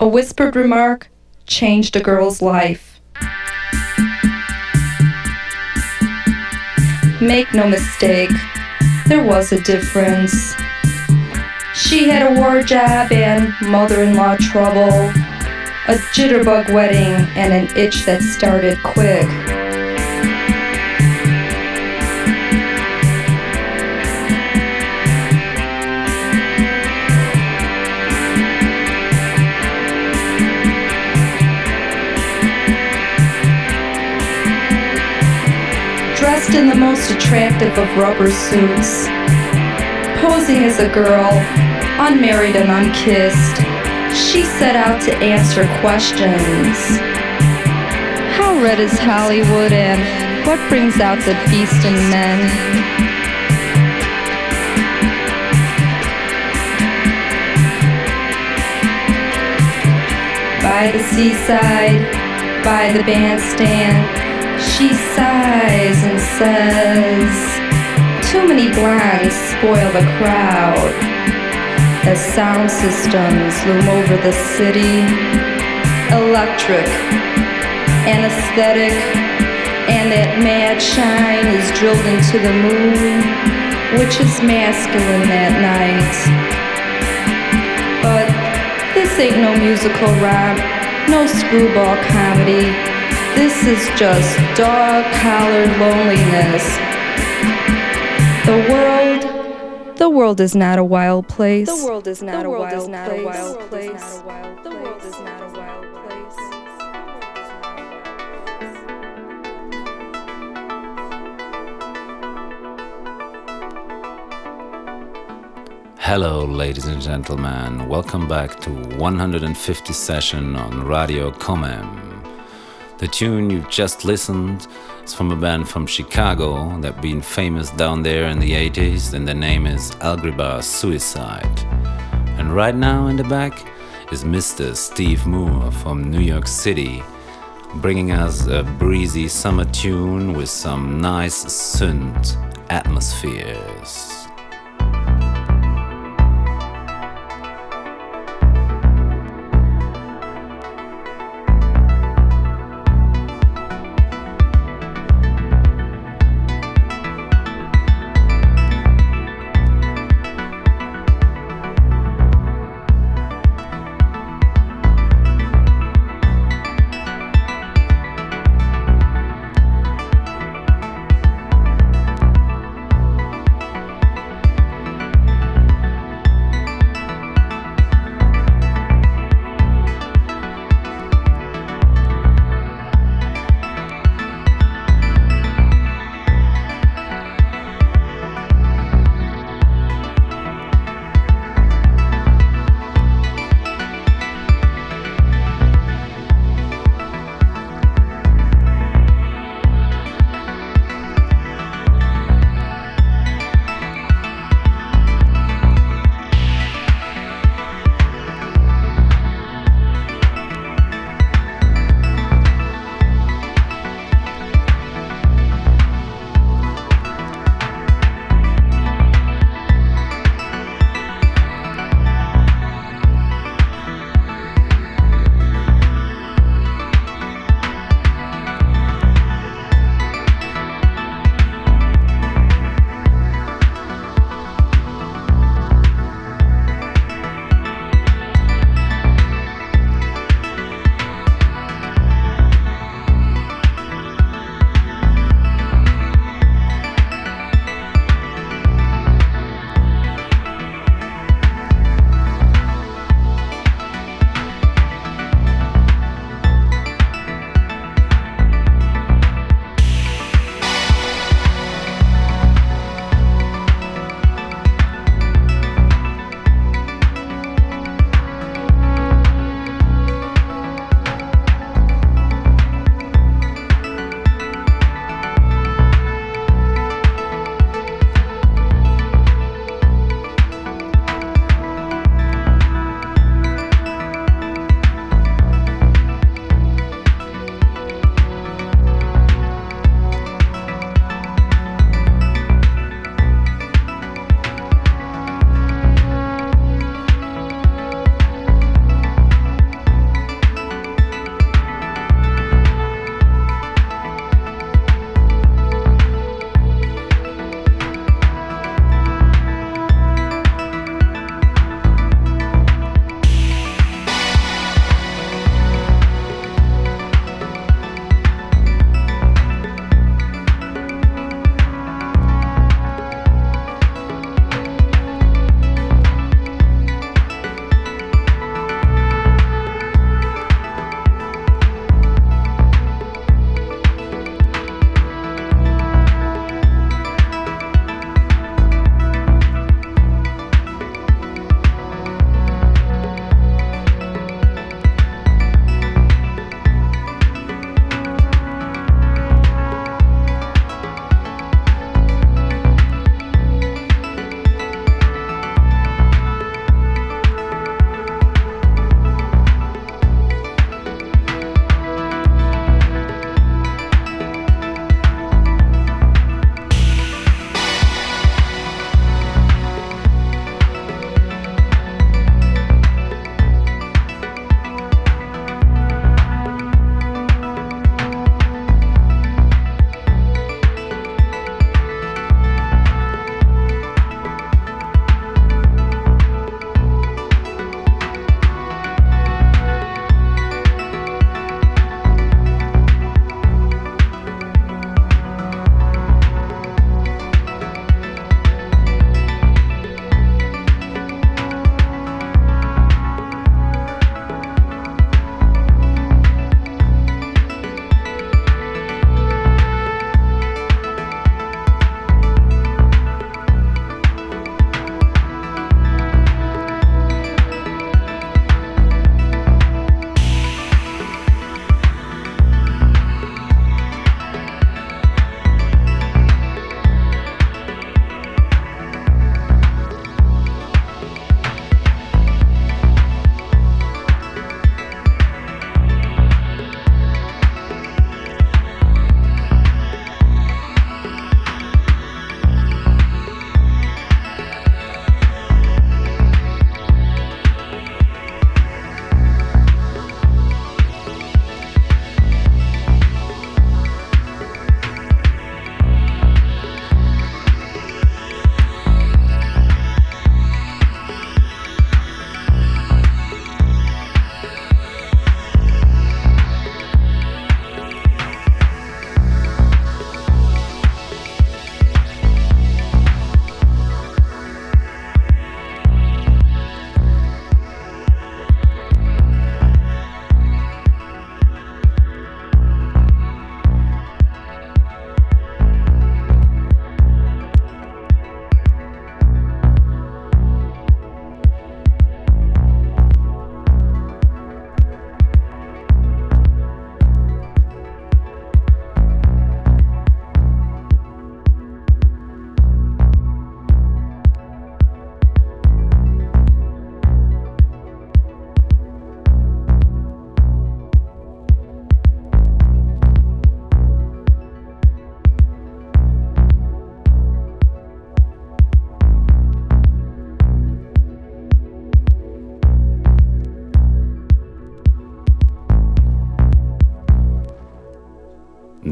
A whispered remark changed a girl's life. Make no mistake, there was a difference. She had a war job and mother in law trouble, a jitterbug wedding, and an itch that started quick. In the most attractive of rubber suits, posing as a girl, unmarried and unkissed, she set out to answer questions. How red is Hollywood and what brings out the beast in men? By the seaside, by the bandstand, she sighs and says, too many blondes spoil the crowd. As sound systems loom over the city, electric, anesthetic, and that mad shine is drilled into the moon, which is masculine that night. But this ain't no musical romp, no screwball comedy. This is just dog collared loneliness the world, the world is not a wild place. The world is not, a, wild is not a wild place. The world is not a wild place. Hello, ladies and gentlemen. Welcome back to 150 session on Radio Cómeme. The tune you've just listened is from a band from Chicago that been famous down there in the 80s, and the name is Algebra Suicide. And right now in the back is Mr. Steve Moore from New York City, bringing us a breezy summer tune with some nice synth atmospheres.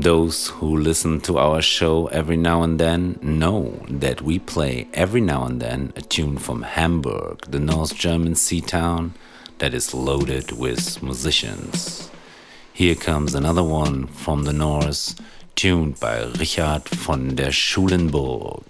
Those who listen to our show every now and then know that we play every now and then a tune from Hamburg, the North German sea town that is loaded with musicians. Here comes another one from the north, tuned by Richard von der Schulenburg.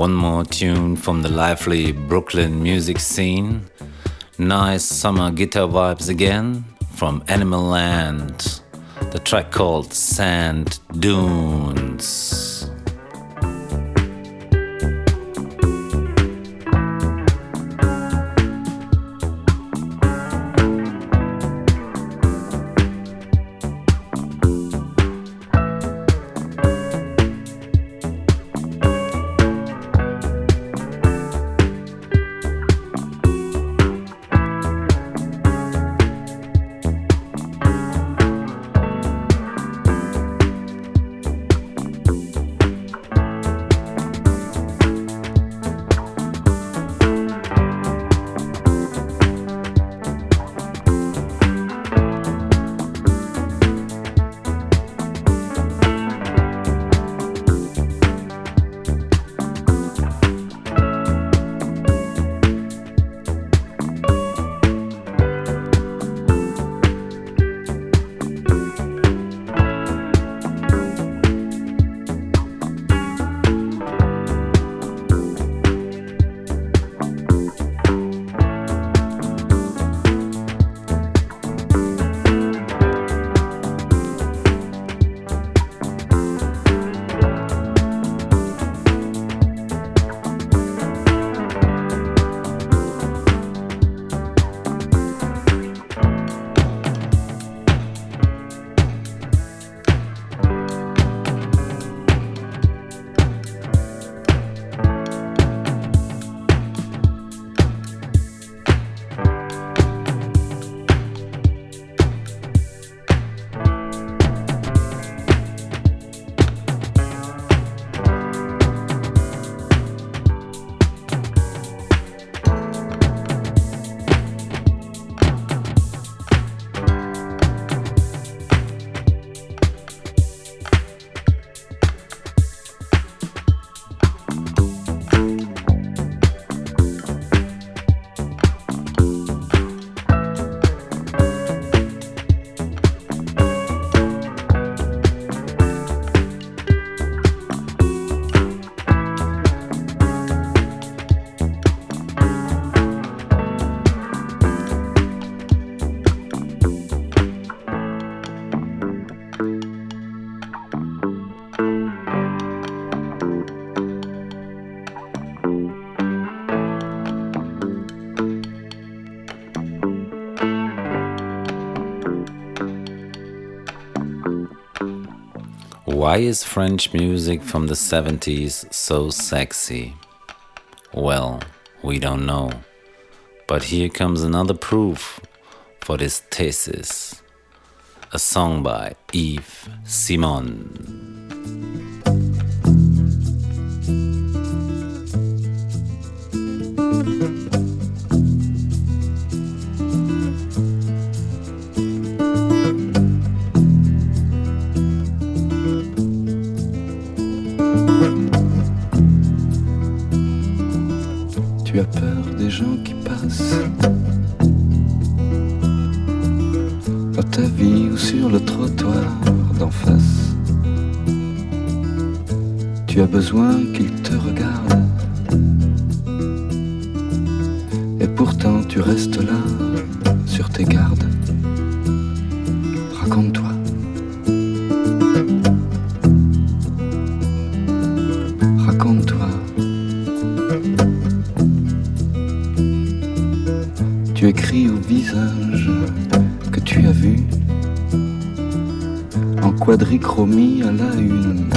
One more tune from the lively Brooklyn music scene. Nice summer guitar vibes again from Animal Land. The track called Sand Doons. Why is French music from the 70s so sexy? Well, we don't know. But here comes another proof for this thesis. A song by Yves Simon. Tu écris au visage que tu as vu en quadrichromie à la une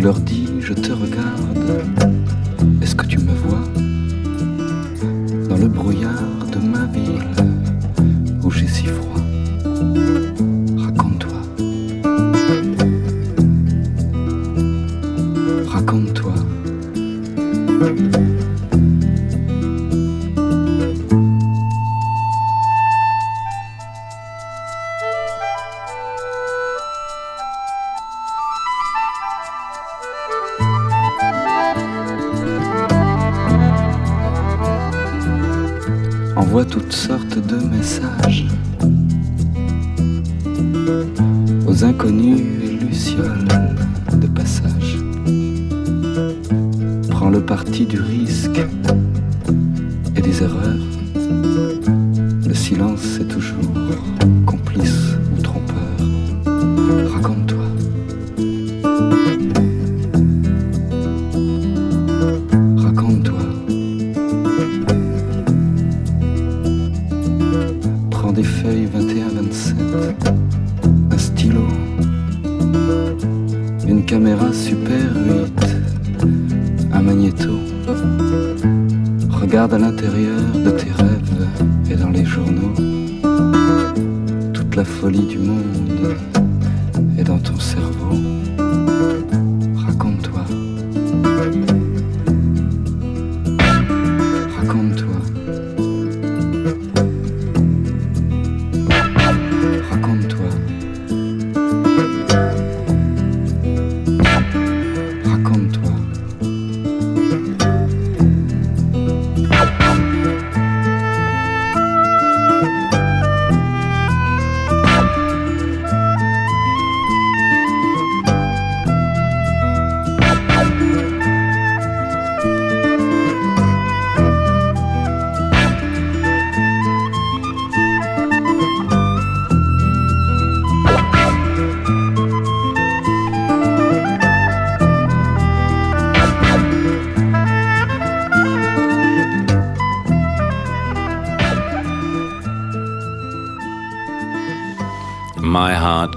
leur dis je te regarde.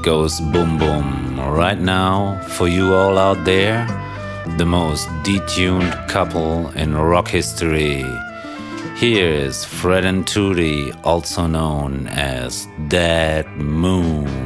goes boom boom. Right now, for you all out there, the most detuned couple in rock history. Here's Fred and Toody, also known as Dead Moon.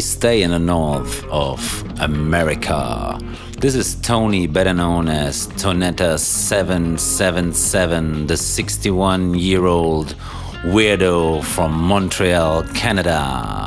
we stay in the north of America. This is Tony, better known as Tonetta777, the 61 year old weirdo from Montreal, Canada.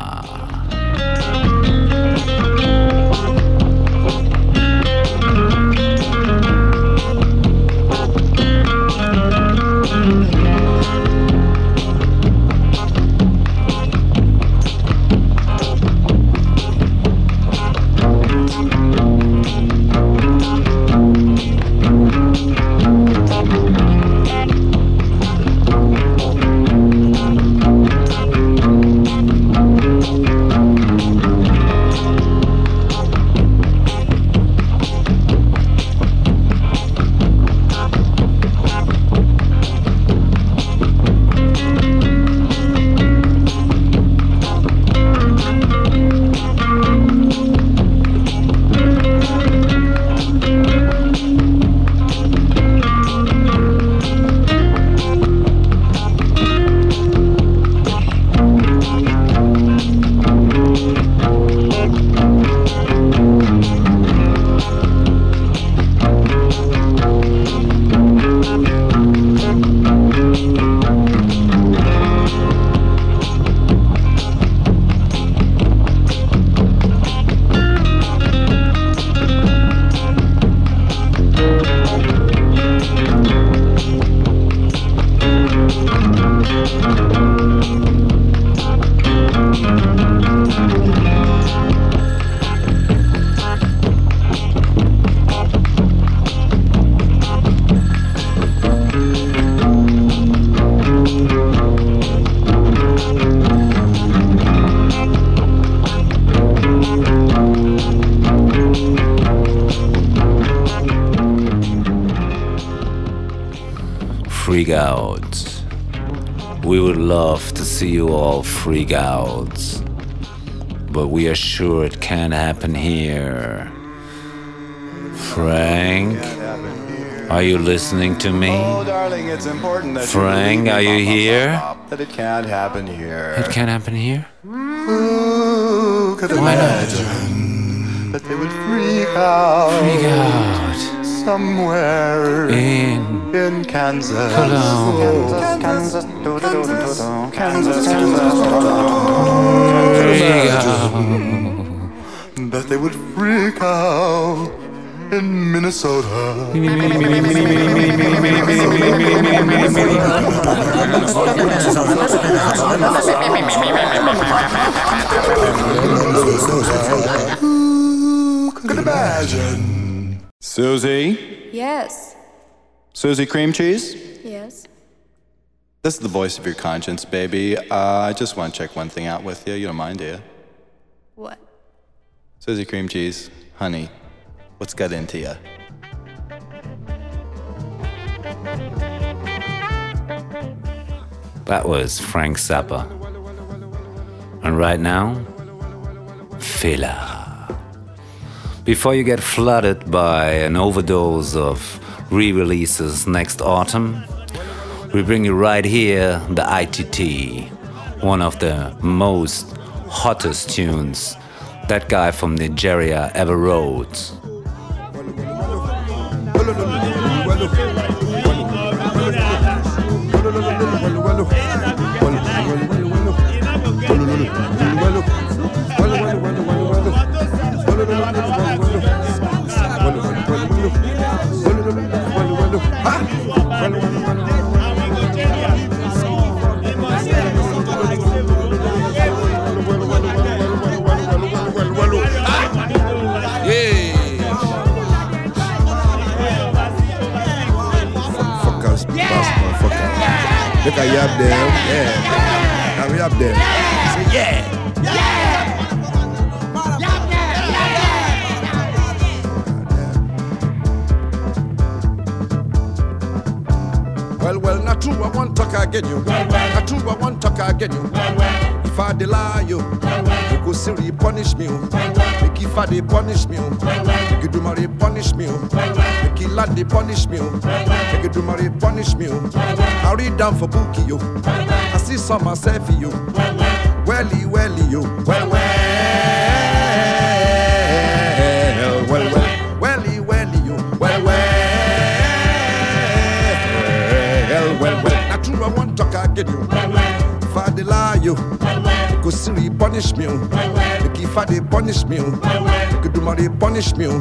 We would love to see you all freak out. But we are sure it can't happen here. Frank? Are you listening to me? Oh, darling, it's important that Frank, you are you here? That it can't happen here. It can't happen here? Who could Why not? that they would freak out Freak out. somewhere In in Kansas? Cologne. Kansas, Kansas, do. Kansas, Kansas. That they would freak out in Minnesota. Who could imagine? Susie? Yes. Susie Cream Cheese? Yes. This is the voice of your conscience, baby. Uh, I just want to check one thing out with you. You don't mind, do you? What? Susie Cream Cheese, honey, what's got into you? That was Frank Zappa. And right now, filler. Before you get flooded by an overdose of re releases next autumn, we bring you right here the ITT, one of the most hottest tunes that guy from Nigeria ever wrote. Look at you up there, yeah. Now we up there. Say yeah. Well, well, not true, I want talk again you. Well, well. Not true, I want talk again you. Well, well. If I deny you, well, well. you go see punish me. oh. Make if I they punish me, oh. make you do my punish me. oh. Make you they punish me, oh. make oh. you do my punish me. oh. I read down for bookie yo. I see some myself yo. Welly, welly yo. Well, well, well, well, welly, welly yo. Well, well, well, well. Not true, I want talk again you. See punish me. oh. Make if I dey punish me, oh. make you my punish me. oh.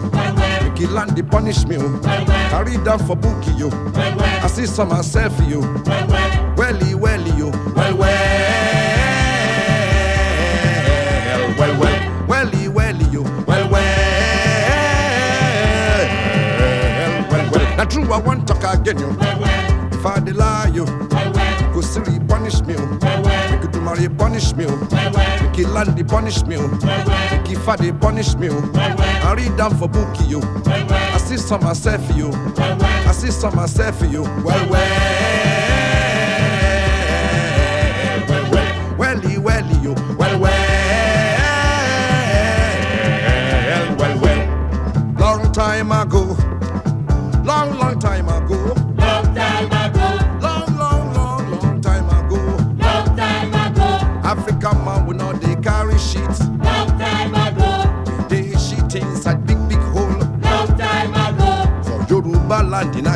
Make you land the punish me. Oh. I read down for bookie yo. I see some myself yo. Welly, welly yo. Well, well, well, well, welly, welly yo. Well, well, well, well. Not true, I want talk again yo. If I lie you, see punish me. oh. Make you do my punish me. oh. Make you land the punish me. oh. Make you fat the punish me. Oh. I read down for bookie yo. I see some myself yo. I see some myself yo. Well, well,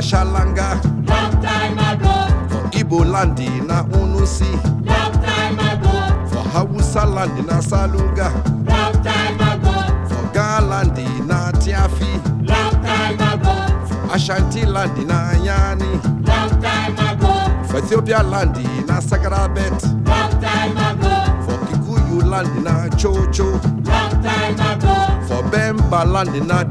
Yoruba land in a Shalanga. long time ago, For Igbo land in a Unusi. long time ago, For Hausa land in a Saluga. long time ago, For Ghana land in Tiafi. long time ago, For Ashanti land in a Yani. long time ago, For Ethiopia land in a Sagrabet. long time ago, For Kikuyu land in a Chocho. long time ago, For Bemba land in a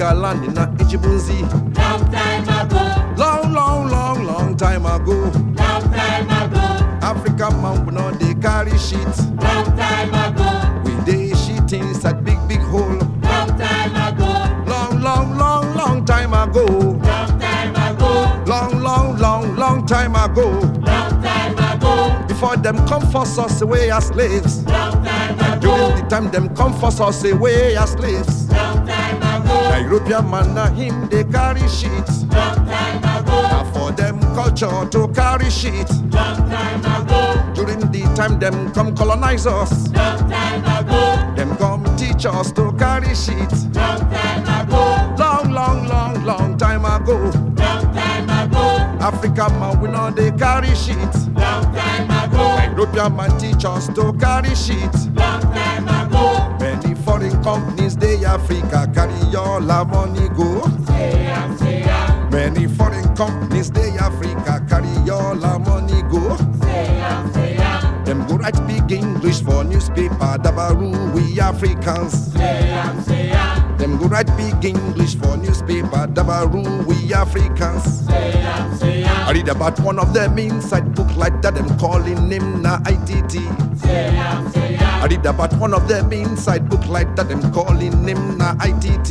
Tonga land in long time ago, Long, long, long, long time ago. long time ago, African man we know they carry shit. long time ago, We they shit inside big big hole. long time ago, Long, long, long, long time ago. long time ago. Long long, long, long time ago. Long time ago. Before them come force us away as slaves. Long time ago. During the time them come force us away as slaves. Long time The European man na him they carry shit. Long time ago. Na for them culture to carry shit. Long time ago. During the time them come colonize us. Long time ago. Them come teach us to carry shit. Long time ago. Long, long, long, long time ago. Long time ago. Africa man we know they carry shit. Long time ago. European man teach us to carry shit. Long time ago. Foreign companies they Africa carry all our money go. Many foreign companies they Africa carry all our money go. Write big English for newspaper Dabaru we Africans. Them go write big English for newspaper Dabaru we Africans. I read about one of them inside book like that, them calling him na ITT. I read about one of them inside book like that, them calling him na ITT.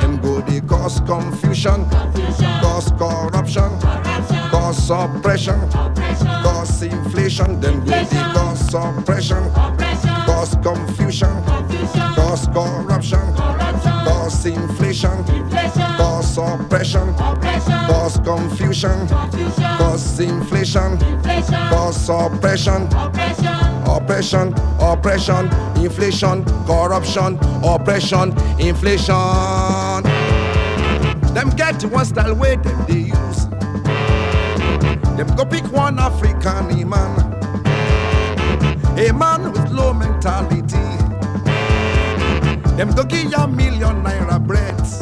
Them go they cause confusion, Confusion. cause corruption, Corruption. Cause oppression, Oppression. cause inflation. then go they cause oppression, Oppression. cause confusion, Confusion. cause corruption, Corruption. cause inflation, Inflation. cause oppression, Oppression. cause confusion, Confusion. cause inflation, Inflation. cause oppression. Oppression. Oppression, oppression, inflation, corruption, oppression, inflation. Them get one style way them they use. Them go pick one African man, a man with low mentality. Them go give ya million naira breads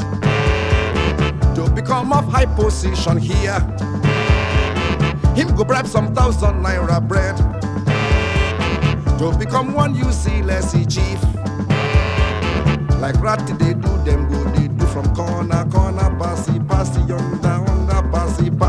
to become of high position here. Him go bribe some thousand naira bread to become one useless chief. Like rat they do them go they do from corner corner passy passy yonder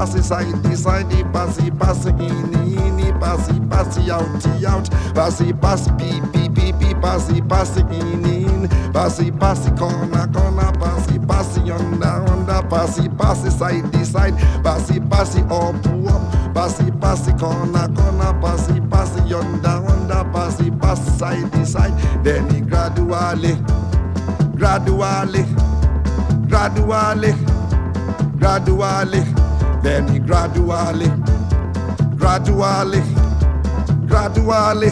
passy saidi, saidi, passy passy in in passy passy out, out, passy passi, beep beep beep passy passy in in, passy passy corner, corner, passy passy under, under, passy passi, saidi, side, passy passi, up, up, passy passy corner, corner, passy passy under, under, passy passy side, side, then he gradually, gradually, gradually, gradually then he gradually, gradually, gradually,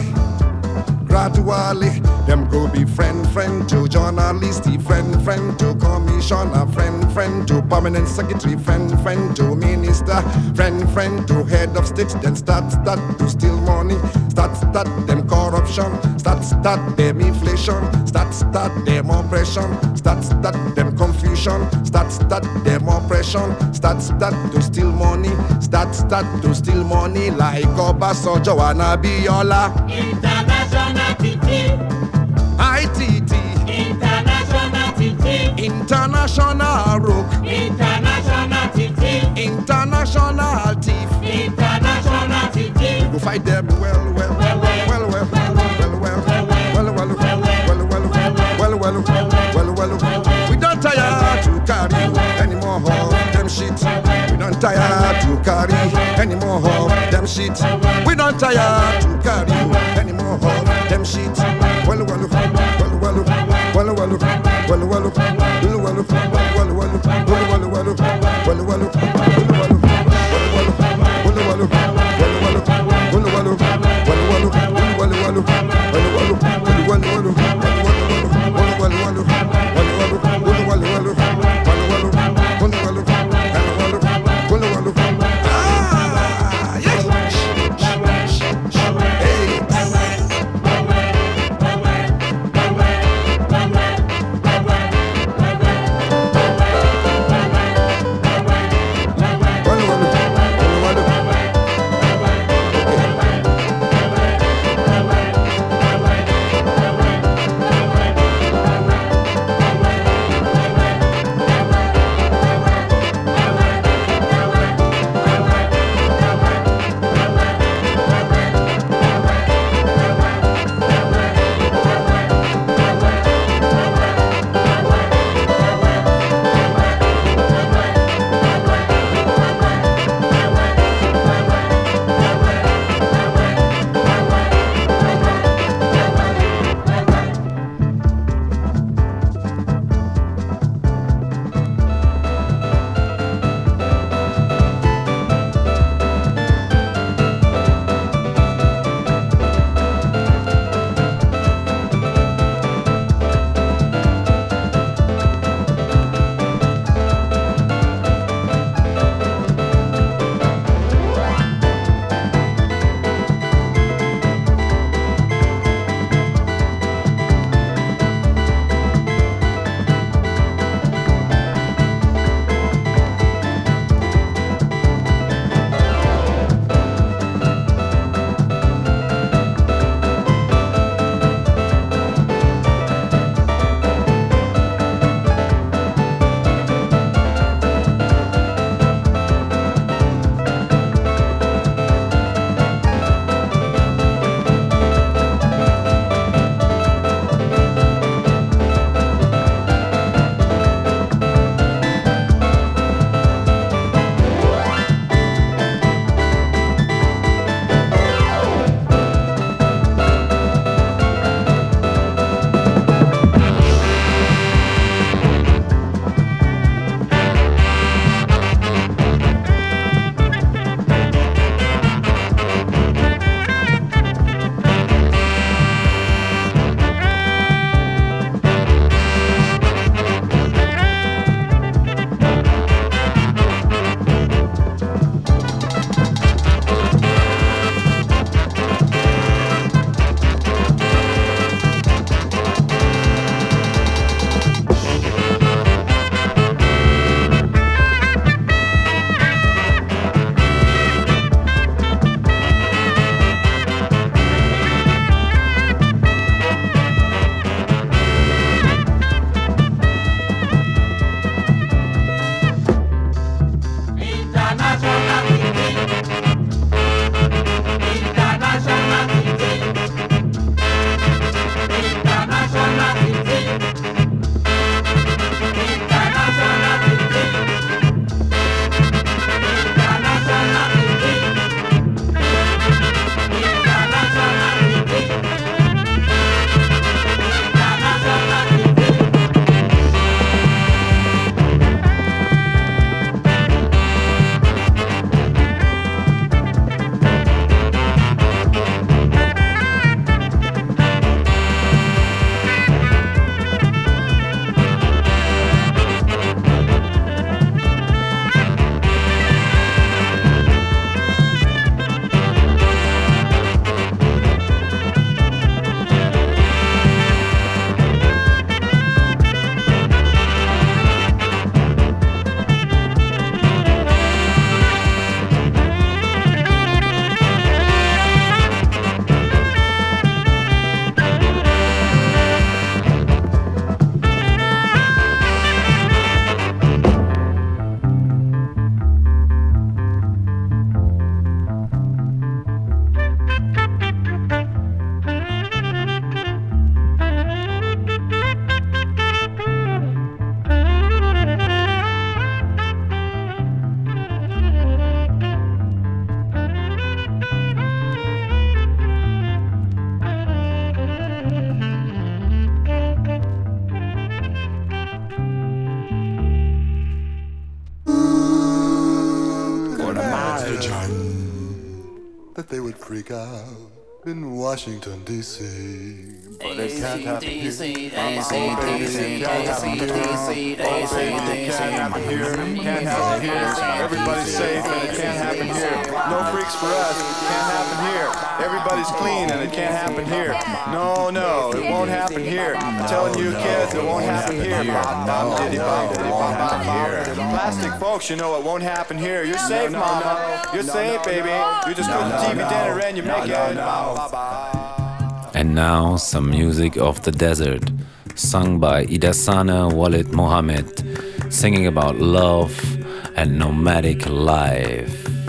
gradually, them go be friend, friend to journalist, friend, friend to commissioner, friend, friend to permanent secretary, friend, friend to minister, friend, friend to head of state, then start, start to steal money, start, start them corruption, start, start them inflation, start, start them oppression, start, start them confusion, start, start them oppression, start, start to steal money, start, start to steal money like Obasanjo and Abiola, International TT. ITT, International TT. International Rook, International TT. International Thief. International TT. Go fight them well, well, well, well, well, well, well, well, well, well, well, well, well, well, well. We don't tire to carry anymore of them shit. We don't tire to carry anymore of them shit. We don't tire to carry anymore of them shit. Well, well, well, well, well, Washington, D.C. But it can't happen here. DC, DC, DC, DC, Can't happen here. Can't happen here. Everybody's safe and it can't happen here. No freaks for us. Can't happen here. Everybody's clean and it can't happen here. No, no, it won't happen here. I'm telling you kids, it won't happen here. Bop, bop, diddy, bop, diddy, bop, bop, bop. Plastic folks, you know it won't happen here. You're safe, mama. You're safe, baby. You just go to TV dinner and you make it. Bop, bop. And now some music of the desert, sung by Idassane Wallet Mohamed, singing about love and nomadic life.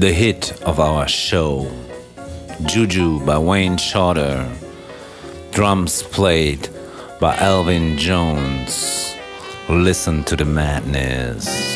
The hit of our show Juju by Wayne Shorter, drums played by Elvin Jones. Listen to the madness.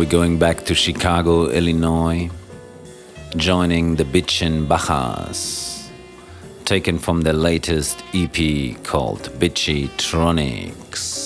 We're going back to Chicago, Illinois, joining the Bitchin' Bajas, taken from their latest EP called Bitchitronics.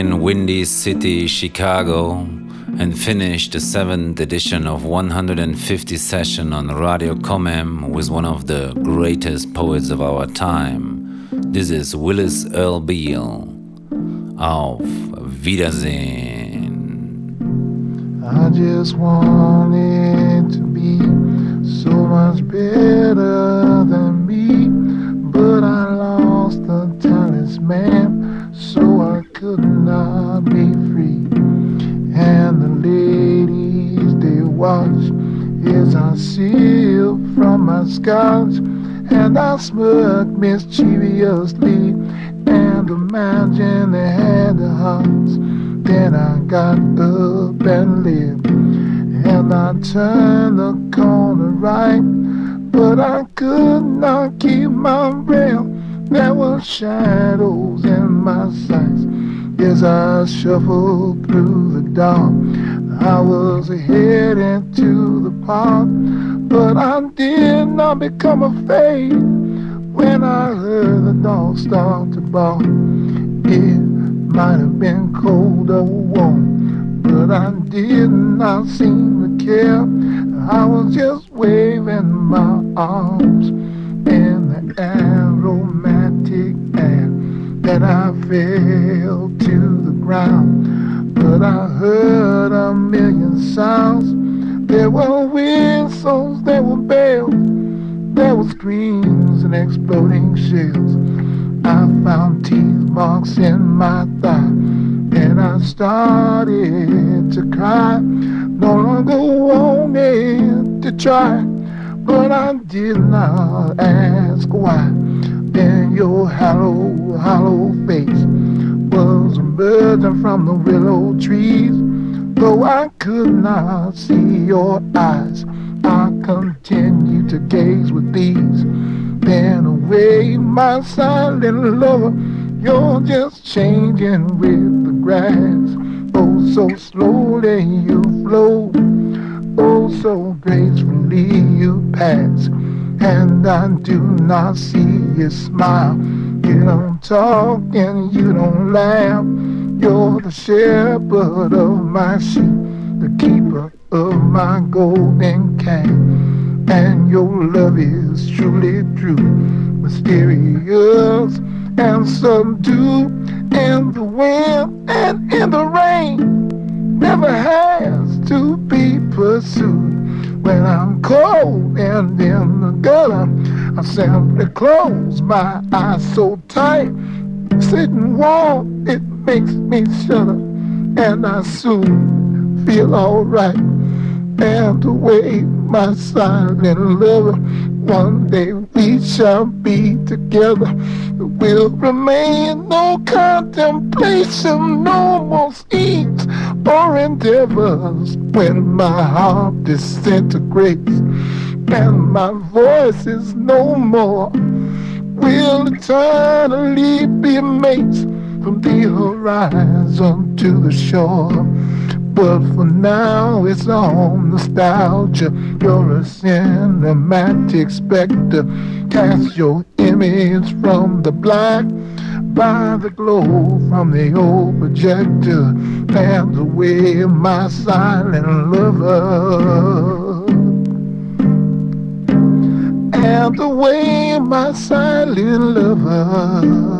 In Windy City, Chicago, and finish the seventh edition of 150 session on Radio Cómeme with one of the greatest poets of our time. This is Willis Earl Beal. Auf Wiedersehen. I just wanted to be so much better than me, but I lost the talisman, could not be free. And the ladies they watch as I sip from my scotch, and I smirk mischievously and imagine they had the hearts. Then I got up and left, and I turned the corner right, but I could not keep my breath. There were shadows in my sights as I shuffled through the dark. I was heading to the park, but I did not become afraid when I heard the dog start to bark. It might have been cold or warm, but I did not seem to care. I was just waving my arms in the aromatic air. Then I fell to the ground, but I heard a million sounds. There were whistles, there were bells, there were screams and exploding shells. I found teeth marks in my thigh, and I started to cry. No longer wanted to try, but I did not ask why. Then your hollow, hollow face was emerging from the willow trees. Though I could not see your eyes, I continued to gaze with these. Then away, my silent lover, you're just changing with the grass. Oh, so slowly you flow, oh, so gracefully you pass. And I do not see you smile. You don't talk and you don't laugh. You're the shepherd of my sheep, the keeper of my golden calf. And your love is truly true, mysterious and subdued. In the wind and in the rain, never has to be pursued. When I'm cold and in the gutter, I simply close my eyes so tight. Sitting warm, it makes me shudder, and I soon feel alright. And away, my silent lover, one day we shall be together. We'll remain no contemplation, no more schemes or endeavors when my heart disintegrates and my voice is no more. We'll eternally be mates from the horizon to the shore. But for now, it's all nostalgia. You're a cinematic specter. Cast your image from the black by the glow from the old projector. Fans away my silent lover. And away my silent lover.